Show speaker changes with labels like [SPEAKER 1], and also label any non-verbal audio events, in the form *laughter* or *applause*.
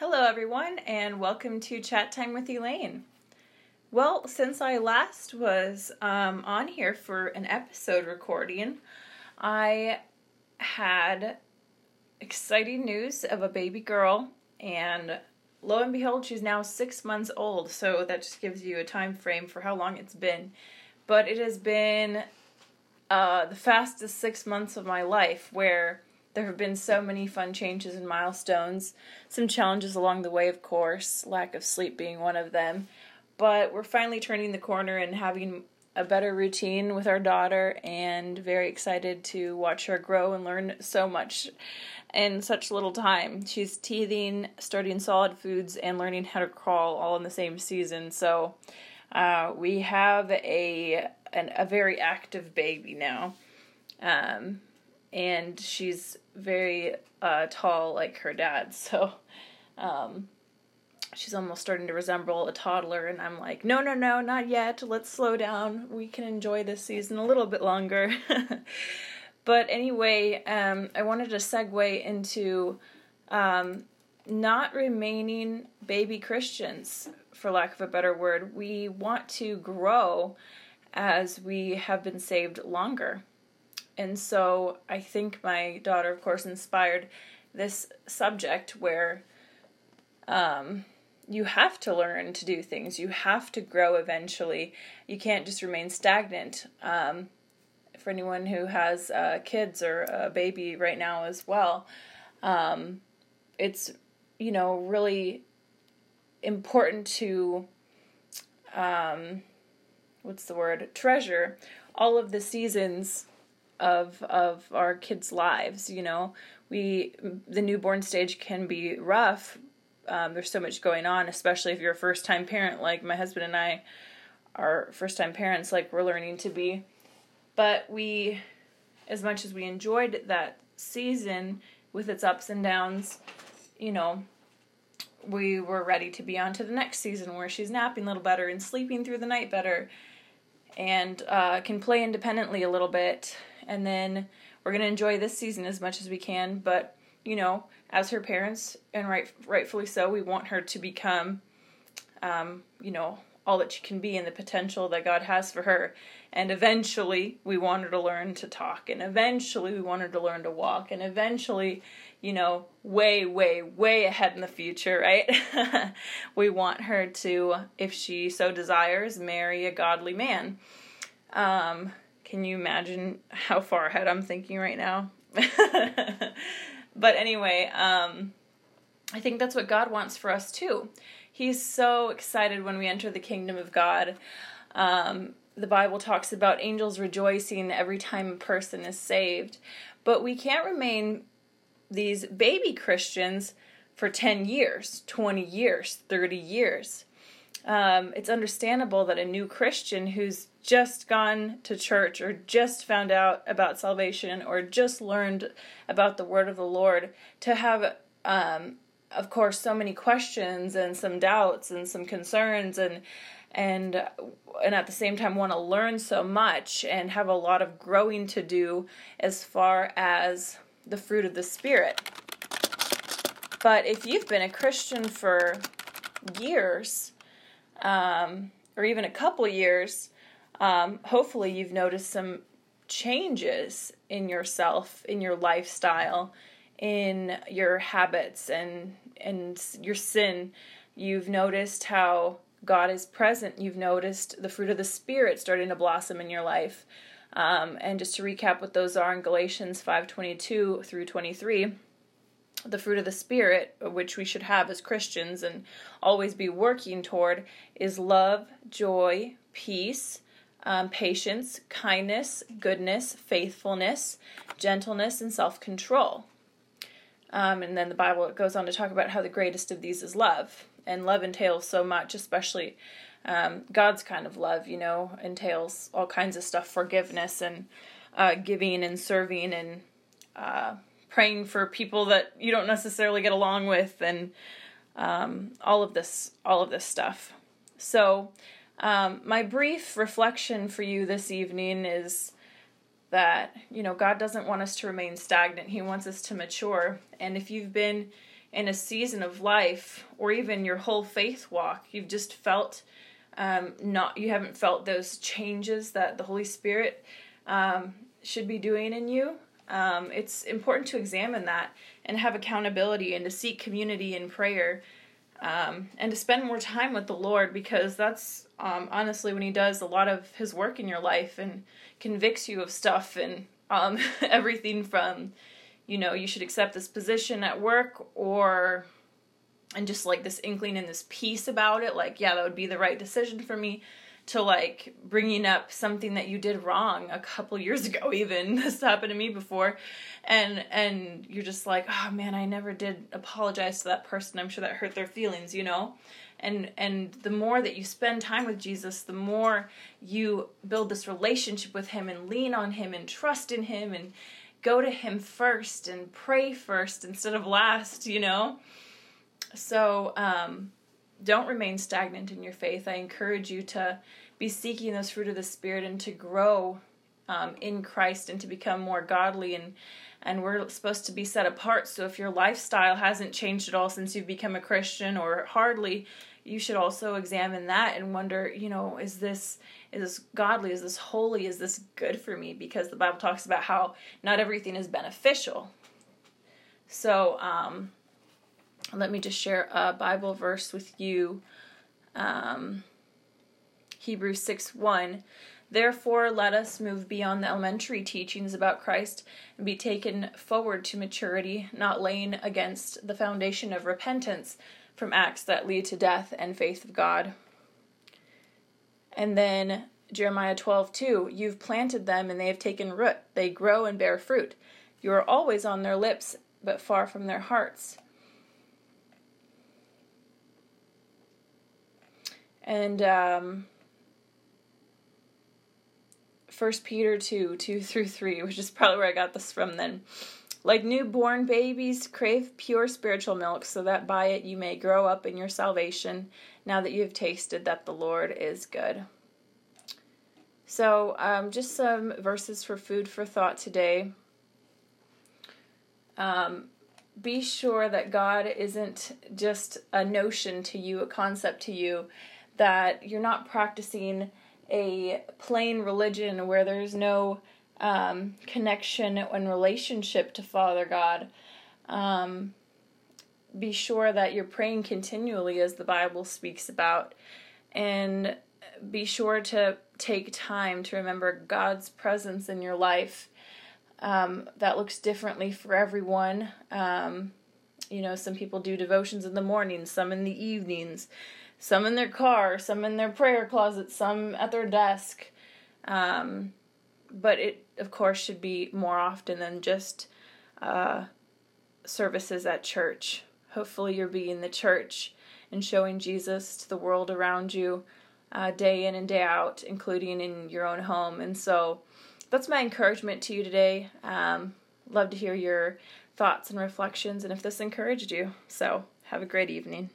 [SPEAKER 1] Hello, everyone, and welcome to Chat Time with Elaine. Well, since I last was um, on here for an episode recording, I had exciting news of a baby girl, and lo and behold, she's now six months old. So that just gives you a time frame for how long it's been. But it has been uh, the fastest six months of my life where there have been so many fun changes and milestones, some challenges along the way, of course, lack of sleep being one of them. But we're finally turning the corner and having a better routine with our daughter, and very excited to watch her grow and learn so much in such little time. She's teething, starting solid foods, and learning how to crawl all in the same season. So uh, we have a an, a very active baby now. Um, and she's very uh, tall like her dad. *laughs* So um, she's almost starting to resemble a toddler. And I'm like, no, no, no, not yet. Let's slow down. We can enjoy this season a little bit longer. *laughs* but anyway, um, I wanted to segue into um, not remaining baby Christians, for lack of a better word. We want to grow as we have been saved longer. And so I think my daughter, of course, inspired this subject where um, you have to learn to do things. You have to grow eventually. You can't just remain stagnant. Um, for anyone who has uh, kids or a baby right now as well, um, it's you know really important to um, what's the word treasure all of the seasons of of our kids' lives. You know, we the newborn stage can be rough. Um, there's so much going on, especially if you're a first time parent, like my husband and I are first time parents, like we're learning to be. But we, as much as we enjoyed that season with its ups and downs, you know, we were ready to be on to the next season where she's napping a little better and sleeping through the night better and uh, can play independently a little bit and then we're going to enjoy this season as much as we can. But, you know, as her parents, and right, rightfully so, we want her to become, um, you know, all that she can be and the potential that God has for her. And eventually, we want her to learn to talk, and eventually, we want her to learn to walk, and eventually, you know, way, way, way ahead in the future, right? *laughs* we want her to, if she so desires, marry a godly man. Um, can you imagine how far ahead I'm thinking right now? *laughs* but anyway, um, I think that's what God wants for us too. He's so excited when we enter the kingdom of God. Um, the Bible talks about angels rejoicing every time a person is saved. But we can't remain these baby Christians for 10 years, 20 years, 30 years. Um, it's understandable that a new Christian who's just gone to church or just found out about salvation or just learned about the word of the Lord to have um, of course so many questions and some doubts and some concerns and and and at the same time want to learn so much and have a lot of growing to do as far as the fruit of the spirit. But if you've been a Christian for years, um, or even a couple years, um, hopefully you've noticed some changes in yourself, in your lifestyle, in your habits and and your sin. You've noticed how God is present. You've noticed the fruit of the Spirit starting to blossom in your life. Um, and just to recap what those are in Galatians 5:22 through 23, the fruit of the Spirit, which we should have as Christians and always be working toward, is love, joy, peace, um, patience, kindness, goodness, faithfulness, gentleness, and self control. Um, and then the Bible goes on to talk about how the greatest of these is love. And love entails so much, especially um, God's kind of love, you know, entails all kinds of stuff forgiveness and uh, giving and serving and uh, praying for people that you don't necessarily get along with and um, all of this all of this stuff. So um, my brief reflection for you this evening is that, you know, God doesn't want us to remain stagnant. He wants us to mature. And if you've been in a season of life or even your whole faith walk, you've just felt um, not you haven't felt those changes that the Holy Spirit um, should be doing in you. Um, it's important to examine that and have accountability and to seek community and prayer um, and to spend more time with the Lord because that's um, honestly when He does a lot of His work in your life and convicts you of stuff and um, *laughs* everything from, you know, you should accept this position at work or, and just like this inkling and this peace about it, like, yeah, that would be the right decision for me to like bringing up something that you did wrong a couple years ago *laughs* even. This happened to me before. And and you're just like oh man i never did apologize to that person. I'm sure that hurt their feelings you know? And and the more that you spend time with Jesus the more you build this relationship with him and lean on him and trust in him and go to him first and pray first instead of last you know? So um, don't remain stagnant in your faith i encourage you to be seeking those fruit of the spirit and to grow um, in christ and to become more godly and and we're supposed to be set apart. So if your lifestyle hasn't changed at all since you've become a Christian or hardly, you should also examine that and wonder, you know, is this is this godly? Is this holy? Is this good for me? Because the Bible talks about how not everything is beneficial. So, um, let me just share a Bible verse with you. Um, Hebrews 6 1. Therefore, let us move beyond the elementary teachings about Christ and be taken forward to maturity, not laying against the foundation of repentance from acts that lead to death and faith of God. And then Jeremiah 12, 2, you've planted them and they have taken root. They grow and bear fruit. You are always on their lips, but far from their hearts. And um, 1 Peter 2, 2 through 3, which is probably where I got this from then. Like newborn babies, crave pure spiritual milk so that by it you may grow up in your salvation now that you have tasted that the Lord is good. So, um, just some verses for food for thought today. Um, be sure that God isn't just a notion to you, a concept to you, that you're not practicing a plain religion where there's no um, connection and relationship to Father God. Um, be sure that you're praying continually as the Bible speaks about, and be sure to take time to remember God's presence in your life. Um, that looks differently for everyone. Um, you know, some people do devotions in the morning, some in the evenings, some in their car, some in their prayer closet, some at their desk. Um, but it of course should be more often than just uh, services at church. Hopefully, you're being the church and showing Jesus to the world around you uh, day in and day out, including in your own home. And so, that's my encouragement to you today. Um, love to hear your thoughts and reflections, and if this encouraged you. So, have a great evening.